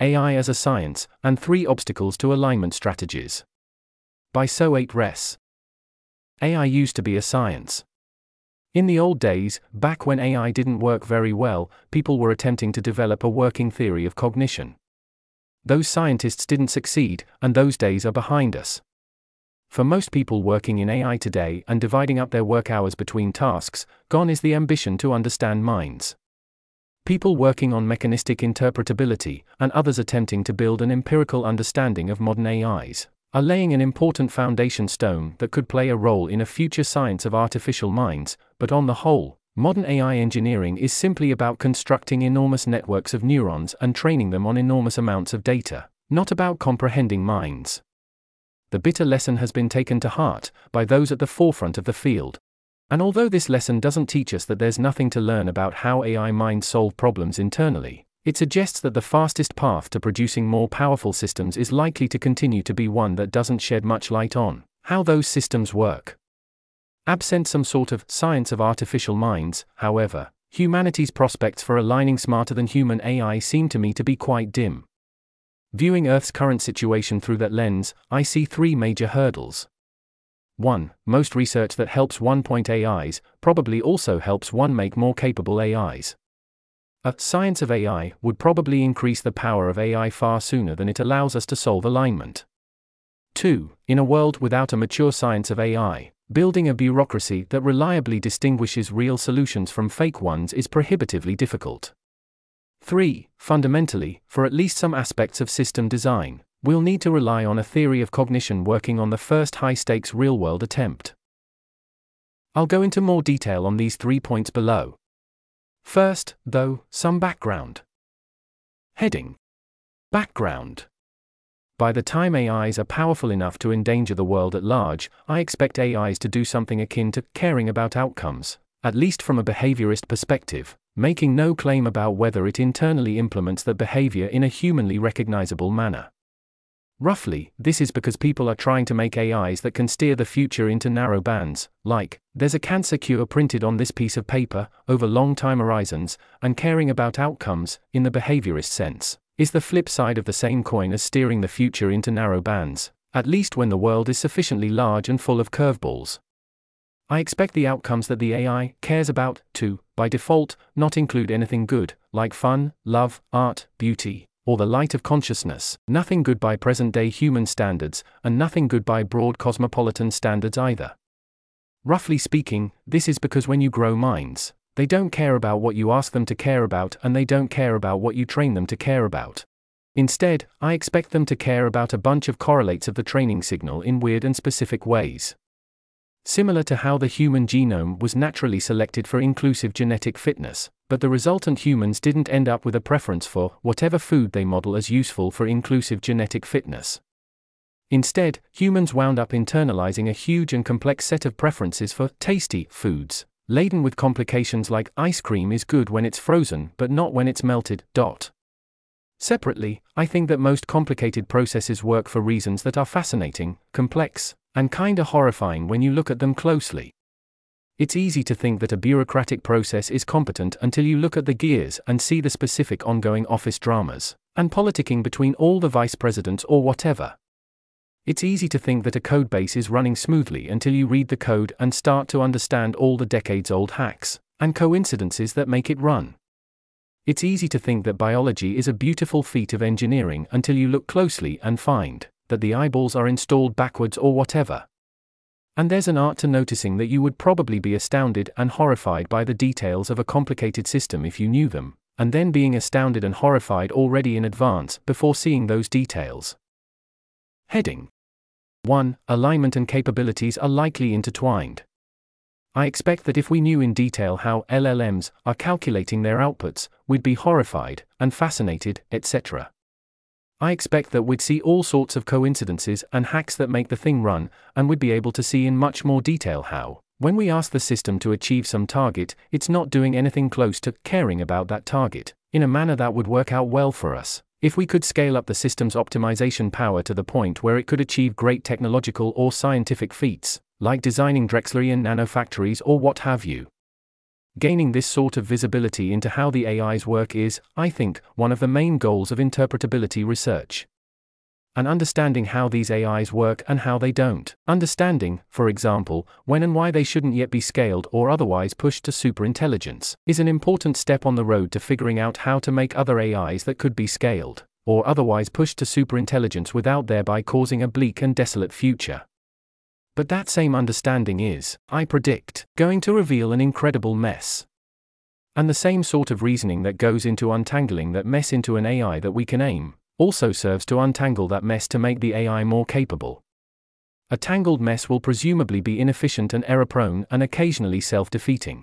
AI as a Science, and Three Obstacles to Alignment Strategies. By So8res. AI used to be a science. In the old days, back when AI didn't work very well, people were attempting to develop a working theory of cognition. Those scientists didn't succeed, and those days are behind us. For most people working in AI today and dividing up their work hours between tasks, gone is the ambition to understand minds. People working on mechanistic interpretability, and others attempting to build an empirical understanding of modern AIs, are laying an important foundation stone that could play a role in a future science of artificial minds, but on the whole, modern AI engineering is simply about constructing enormous networks of neurons and training them on enormous amounts of data, not about comprehending minds the bitter lesson has been taken to heart by those at the forefront of the field. And although this lesson doesn't teach us that there's nothing to learn about how AI minds solve problems internally, it suggests that the fastest path to producing more powerful systems is likely to continue to be one that doesn't shed much light on how those systems work. Absent some sort of science of artificial minds, however, humanity's prospects for aligning smarter than human AI seem to me to be quite dim. Viewing Earth's current situation through that lens, I see three major hurdles. 1. Most research that helps one point AIs probably also helps one make more capable AIs. A science of AI would probably increase the power of AI far sooner than it allows us to solve alignment. 2. In a world without a mature science of AI, building a bureaucracy that reliably distinguishes real solutions from fake ones is prohibitively difficult. 3. Fundamentally, for at least some aspects of system design, we'll need to rely on a theory of cognition working on the first high stakes real world attempt. I'll go into more detail on these three points below. First, though, some background. Heading Background By the time AIs are powerful enough to endanger the world at large, I expect AIs to do something akin to caring about outcomes, at least from a behaviorist perspective, making no claim about whether it internally implements that behavior in a humanly recognizable manner. Roughly, this is because people are trying to make AIs that can steer the future into narrow bands, like, there's a cancer cure printed on this piece of paper, over long time horizons, and caring about outcomes, in the behaviorist sense, is the flip side of the same coin as steering the future into narrow bands, at least when the world is sufficiently large and full of curveballs. I expect the outcomes that the AI cares about to, by default, not include anything good, like fun, love, art, beauty, or the light of consciousness, nothing good by present day human standards, and nothing good by broad cosmopolitan standards either. Roughly speaking, this is because when you grow minds, they don't care about what you ask them to care about and they don't care about what you train them to care about. Instead, I expect them to care about a bunch of correlates of the training signal in weird and specific ways. Similar to how the human genome was naturally selected for inclusive genetic fitness, but the resultant humans didn't end up with a preference for whatever food they model as useful for inclusive genetic fitness. Instead, humans wound up internalizing a huge and complex set of preferences for tasty foods, laden with complications like ice cream is good when it's frozen but not when it's melted. Dot. Separately, I think that most complicated processes work for reasons that are fascinating, complex, and kinda horrifying when you look at them closely. It's easy to think that a bureaucratic process is competent until you look at the gears and see the specific ongoing office dramas, and politicking between all the vice presidents or whatever. It's easy to think that a codebase is running smoothly until you read the code and start to understand all the decades old hacks and coincidences that make it run. It's easy to think that biology is a beautiful feat of engineering until you look closely and find that the eyeballs are installed backwards or whatever. And there's an art to noticing that you would probably be astounded and horrified by the details of a complicated system if you knew them, and then being astounded and horrified already in advance before seeing those details. Heading 1. Alignment and capabilities are likely intertwined. I expect that if we knew in detail how LLMs are calculating their outputs, we'd be horrified and fascinated, etc. I expect that we'd see all sorts of coincidences and hacks that make the thing run, and we'd be able to see in much more detail how, when we ask the system to achieve some target, it's not doing anything close to caring about that target, in a manner that would work out well for us. If we could scale up the system's optimization power to the point where it could achieve great technological or scientific feats, like designing Drexlerian nanofactories or what have you. Gaining this sort of visibility into how the AIs work is, I think, one of the main goals of interpretability research. And understanding how these AIs work and how they don't. Understanding, for example, when and why they shouldn't yet be scaled or otherwise pushed to superintelligence, is an important step on the road to figuring out how to make other AIs that could be scaled, or otherwise pushed to superintelligence without thereby causing a bleak and desolate future. But that same understanding is, I predict, going to reveal an incredible mess. And the same sort of reasoning that goes into untangling that mess into an AI that we can aim, also serves to untangle that mess to make the AI more capable. A tangled mess will presumably be inefficient and error prone and occasionally self defeating.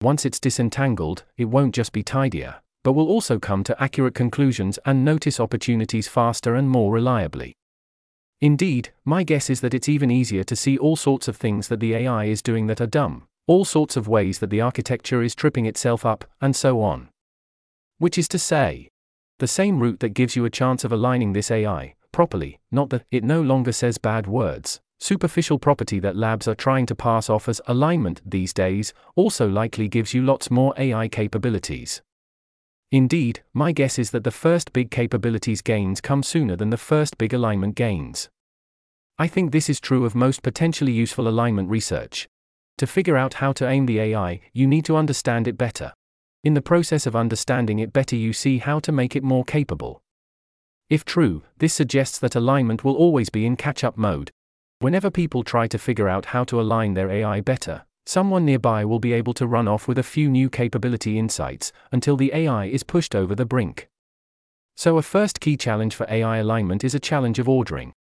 Once it's disentangled, it won't just be tidier, but will also come to accurate conclusions and notice opportunities faster and more reliably. Indeed, my guess is that it's even easier to see all sorts of things that the AI is doing that are dumb, all sorts of ways that the architecture is tripping itself up, and so on. Which is to say, the same route that gives you a chance of aligning this AI properly, not that it no longer says bad words, superficial property that labs are trying to pass off as alignment these days, also likely gives you lots more AI capabilities. Indeed, my guess is that the first big capabilities gains come sooner than the first big alignment gains. I think this is true of most potentially useful alignment research. To figure out how to aim the AI, you need to understand it better. In the process of understanding it better, you see how to make it more capable. If true, this suggests that alignment will always be in catch up mode. Whenever people try to figure out how to align their AI better, Someone nearby will be able to run off with a few new capability insights until the AI is pushed over the brink. So, a first key challenge for AI alignment is a challenge of ordering.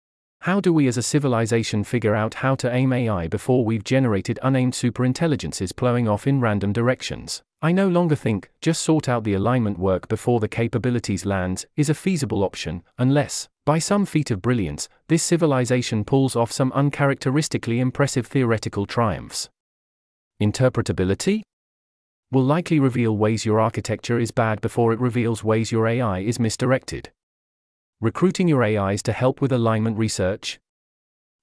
How do we as a civilization figure out how to aim AI before we've generated unaimed superintelligences plowing off in random directions? I no longer think just sort out the alignment work before the capabilities lands is a feasible option, unless, by some feat of brilliance, this civilization pulls off some uncharacteristically impressive theoretical triumphs. Interpretability? Will likely reveal ways your architecture is bad before it reveals ways your AI is misdirected. Recruiting your AIs to help with alignment research?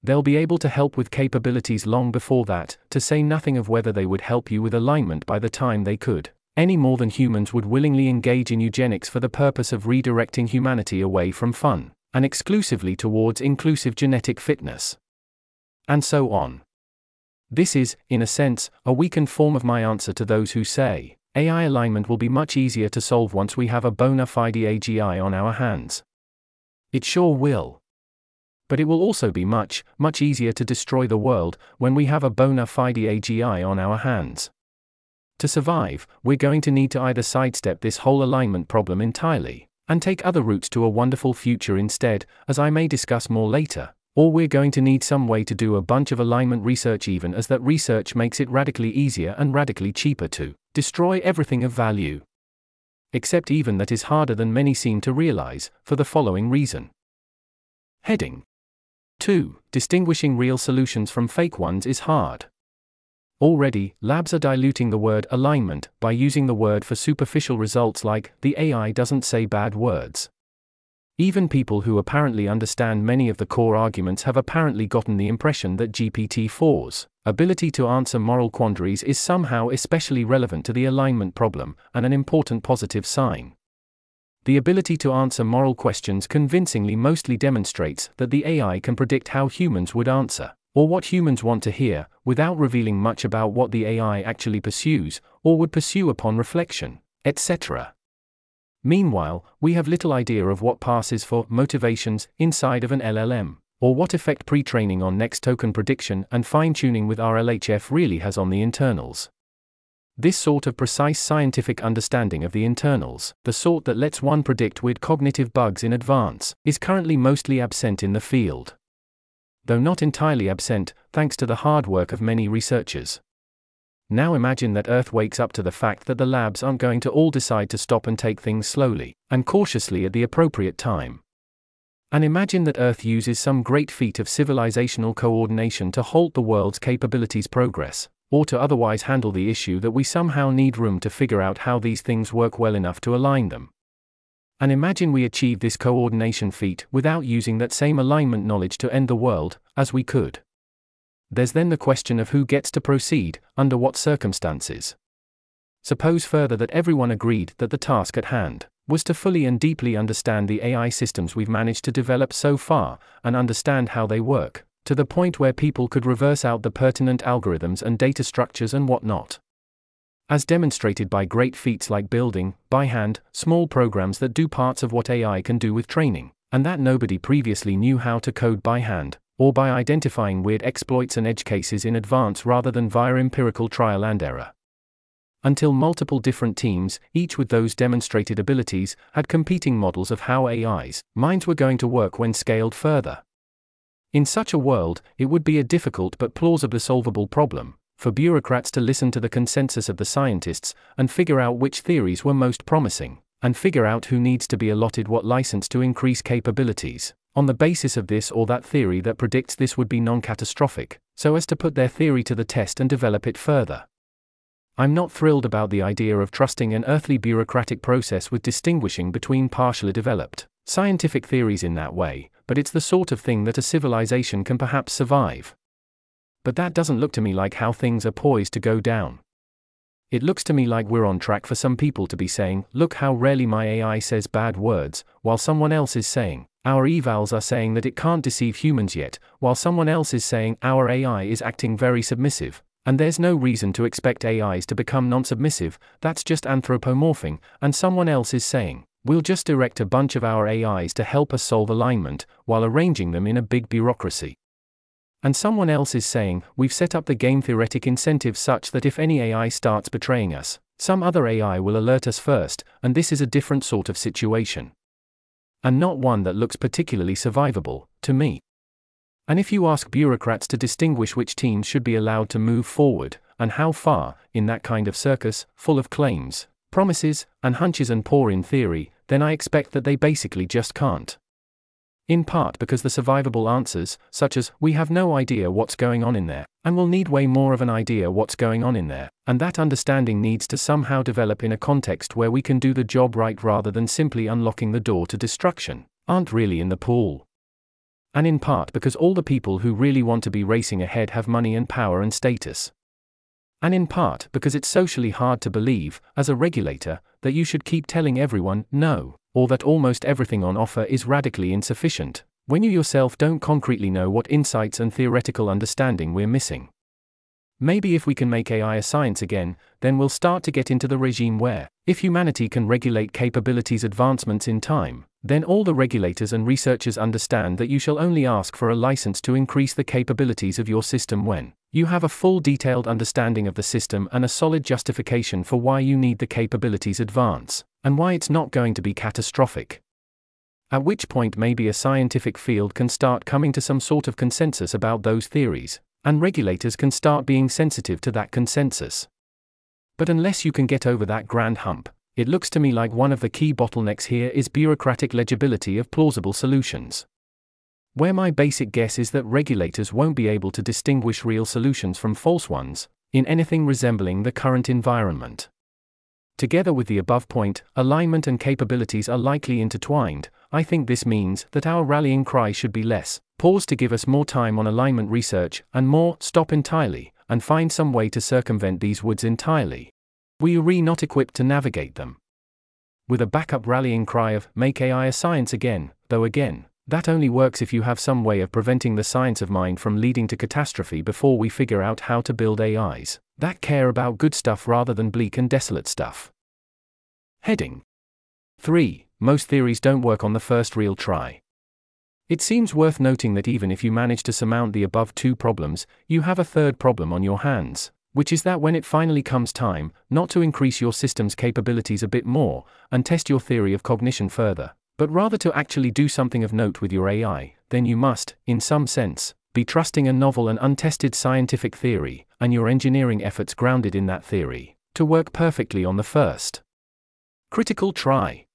They'll be able to help with capabilities long before that, to say nothing of whether they would help you with alignment by the time they could, any more than humans would willingly engage in eugenics for the purpose of redirecting humanity away from fun, and exclusively towards inclusive genetic fitness. And so on. This is, in a sense, a weakened form of my answer to those who say, AI alignment will be much easier to solve once we have a bona fide AGI on our hands. It sure will. But it will also be much, much easier to destroy the world when we have a bona fide AGI on our hands. To survive, we're going to need to either sidestep this whole alignment problem entirely, and take other routes to a wonderful future instead, as I may discuss more later, or we're going to need some way to do a bunch of alignment research, even as that research makes it radically easier and radically cheaper to destroy everything of value. Except even that is harder than many seem to realize, for the following reason. Heading 2. Distinguishing real solutions from fake ones is hard. Already, labs are diluting the word alignment by using the word for superficial results like, the AI doesn't say bad words. Even people who apparently understand many of the core arguments have apparently gotten the impression that GPT 4's ability to answer moral quandaries is somehow especially relevant to the alignment problem, and an important positive sign. The ability to answer moral questions convincingly mostly demonstrates that the AI can predict how humans would answer, or what humans want to hear, without revealing much about what the AI actually pursues, or would pursue upon reflection, etc. Meanwhile, we have little idea of what passes for motivations inside of an LLM, or what effect pre training on next token prediction and fine tuning with RLHF really has on the internals. This sort of precise scientific understanding of the internals, the sort that lets one predict weird cognitive bugs in advance, is currently mostly absent in the field. Though not entirely absent, thanks to the hard work of many researchers. Now imagine that Earth wakes up to the fact that the labs aren't going to all decide to stop and take things slowly, and cautiously at the appropriate time. And imagine that Earth uses some great feat of civilizational coordination to halt the world's capabilities progress, or to otherwise handle the issue that we somehow need room to figure out how these things work well enough to align them. And imagine we achieve this coordination feat without using that same alignment knowledge to end the world, as we could. There's then the question of who gets to proceed, under what circumstances. suppose further that everyone agreed that the task at hand was to fully and deeply understand the AI systems we've managed to develop so far and understand how they work, to the point where people could reverse out the pertinent algorithms and data structures and whatnot. As demonstrated by great feats like building, by hand, small programs that do parts of what AI can do with training, and that nobody previously knew how to code by hand, or by identifying weird exploits and edge cases in advance rather than via empirical trial and error. Until multiple different teams, each with those demonstrated abilities, had competing models of how AI's minds were going to work when scaled further. In such a world, it would be a difficult but plausibly solvable problem for bureaucrats to listen to the consensus of the scientists and figure out which theories were most promising, and figure out who needs to be allotted what license to increase capabilities, on the basis of this or that theory that predicts this would be non catastrophic, so as to put their theory to the test and develop it further. I'm not thrilled about the idea of trusting an earthly bureaucratic process with distinguishing between partially developed scientific theories in that way, but it's the sort of thing that a civilization can perhaps survive. But that doesn't look to me like how things are poised to go down. It looks to me like we're on track for some people to be saying, Look how rarely my AI says bad words, while someone else is saying, Our evals are saying that it can't deceive humans yet, while someone else is saying, Our AI is acting very submissive. And there's no reason to expect AIs to become non submissive, that's just anthropomorphing, and someone else is saying, We'll just direct a bunch of our AIs to help us solve alignment, while arranging them in a big bureaucracy. And someone else is saying, we've set up the game theoretic incentive such that if any AI starts betraying us, some other AI will alert us first, and this is a different sort of situation. And not one that looks particularly survivable, to me. And if you ask bureaucrats to distinguish which teams should be allowed to move forward, and how far, in that kind of circus, full of claims, promises, and hunches and poor in theory, then I expect that they basically just can't. In part because the survivable answers, such as, we have no idea what's going on in there, and "we'll need way more of an idea what's going on in there, and that understanding needs to somehow develop in a context where we can do the job right rather than simply unlocking the door to destruction, aren't really in the pool. And in part because all the people who really want to be racing ahead have money and power and status and in part because it's socially hard to believe, as a regulator, that you should keep telling everyone no, or that almost everything on offer is radically insufficient, when you yourself don't concretely know what insights and theoretical understanding we're missing. Maybe if we can make AI a science again, then we'll start to get into the regime where, if humanity can regulate capabilities advancements in time, then all the regulators and researchers understand that you shall only ask for a license to increase the capabilities of your system when you have a full detailed understanding of the system and a solid justification for why you need the capabilities advance, and why it's not going to be catastrophic. At which point, maybe a scientific field can start coming to some sort of consensus about those theories, and regulators can start being sensitive to that consensus. But unless you can get over that grand hump, it looks to me like one of the key bottlenecks here is bureaucratic legibility of plausible solutions. Where my basic guess is that regulators won't be able to distinguish real solutions from false ones, in anything resembling the current environment. Together with the above point, alignment and capabilities are likely intertwined. I think this means that our rallying cry should be less pause to give us more time on alignment research, and more stop entirely, and find some way to circumvent these woods entirely. We are not equipped to navigate them. With a backup rallying cry of, make AI a science again, though again, that only works if you have some way of preventing the science of mind from leading to catastrophe before we figure out how to build AIs that care about good stuff rather than bleak and desolate stuff. Heading 3. Most theories don't work on the first real try. It seems worth noting that even if you manage to surmount the above two problems, you have a third problem on your hands which is that when it finally comes time, not to increase your system's capabilities a bit more, and test your theory of cognition further, but rather to actually do something of note with your AI, then you must, in some sense, be trusting a novel and untested scientific theory, and your engineering efforts grounded in that theory, to work perfectly on the first critical try.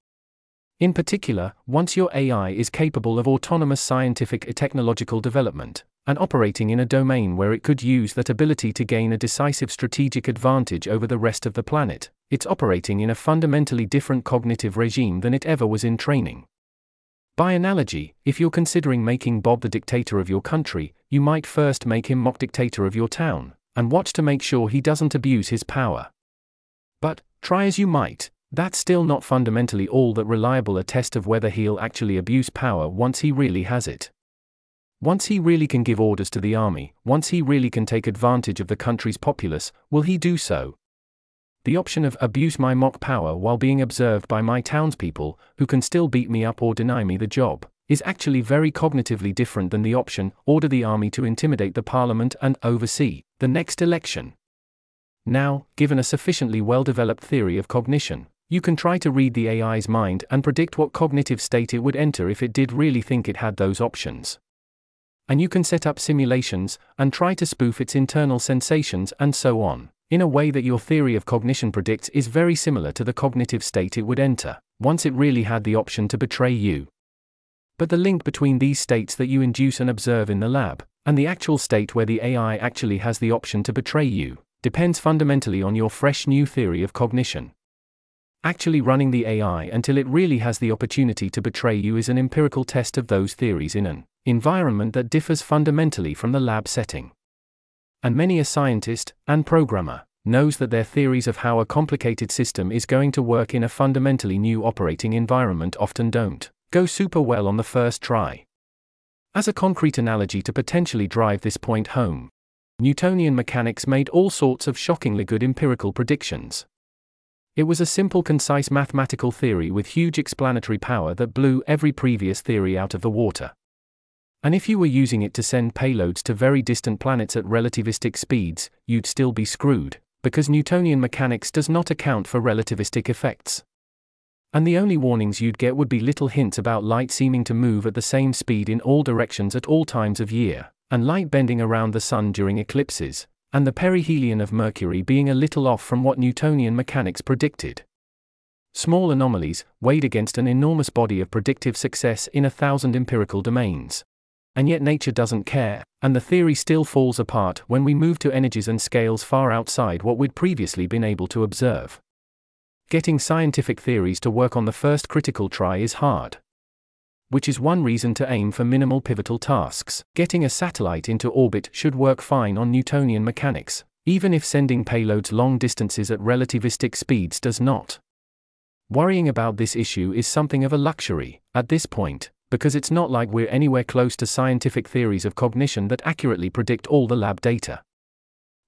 In particular, once your AI is capable of autonomous scientific technological development, and operating in a domain where it could use that ability to gain a decisive strategic advantage over the rest of the planet, it's operating in a fundamentally different cognitive regime than it ever was in training. By analogy, if you're considering making Bob the dictator of your country, you might first make him mock dictator of your town, and watch to make sure he doesn't abuse his power. But, try as you might, that's still not fundamentally all that reliable a test of whether he'll actually abuse power once he really has it. Once he really can give orders to the army, once he really can take advantage of the country's populace, will he do so? The option of abuse my mock power while being observed by my townspeople, who can still beat me up or deny me the job, is actually very cognitively different than the option order the army to intimidate the parliament and oversee the next election. Now, given a sufficiently well developed theory of cognition, you can try to read the AI's mind and predict what cognitive state it would enter if it did really think it had those options. And you can set up simulations and try to spoof its internal sensations and so on, in a way that your theory of cognition predicts is very similar to the cognitive state it would enter once it really had the option to betray you. But the link between these states that you induce and observe in the lab, and the actual state where the AI actually has the option to betray you, depends fundamentally on your fresh new theory of cognition. Actually running the AI until it really has the opportunity to betray you is an empirical test of those theories in an environment that differs fundamentally from the lab setting. And many a scientist and programmer knows that their theories of how a complicated system is going to work in a fundamentally new operating environment often don't go super well on the first try. As a concrete analogy to potentially drive this point home, Newtonian mechanics made all sorts of shockingly good empirical predictions. It was a simple, concise mathematical theory with huge explanatory power that blew every previous theory out of the water. And if you were using it to send payloads to very distant planets at relativistic speeds, you'd still be screwed, because Newtonian mechanics does not account for relativistic effects. And the only warnings you'd get would be little hints about light seeming to move at the same speed in all directions at all times of year, and light bending around the sun during eclipses, and the perihelion of Mercury being a little off from what Newtonian mechanics predicted. Small anomalies, weighed against an enormous body of predictive success in a thousand empirical domains. And yet nature doesn't care, and the theory still falls apart when we move to energies and scales far outside what we'd previously been able to observe. Getting scientific theories to work on the first critical try is hard. Which is one reason to aim for minimal pivotal tasks. Getting a satellite into orbit should work fine on Newtonian mechanics, even if sending payloads long distances at relativistic speeds does not. Worrying about this issue is something of a luxury, at this point, because it's not like we're anywhere close to scientific theories of cognition that accurately predict all the lab data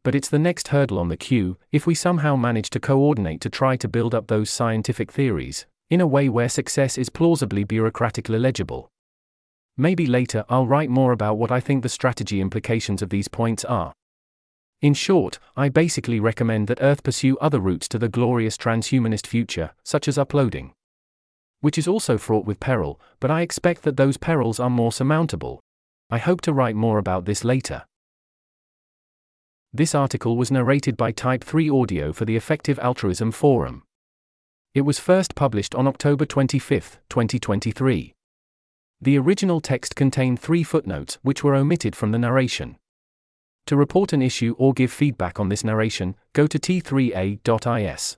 but it's the next hurdle on the queue if we somehow manage to coordinate to try to build up those scientific theories, in a way where success is plausibly bureaucratically legible. Maybe later I'll write more about what I think the strategy implications of these points are. In short, I basically recommend that Earth pursue other routes to the glorious transhumanist future, such as uploading. Which is also fraught with peril, but I expect that those perils are more surmountable. I hope to write more about this later. This article was narrated by Type 3 Audio for the Effective Altruism Forum. It was first published on October 25, 2023. The original text contained three footnotes which were omitted from the narration. To report an issue or give feedback on this narration, go to t3a.is.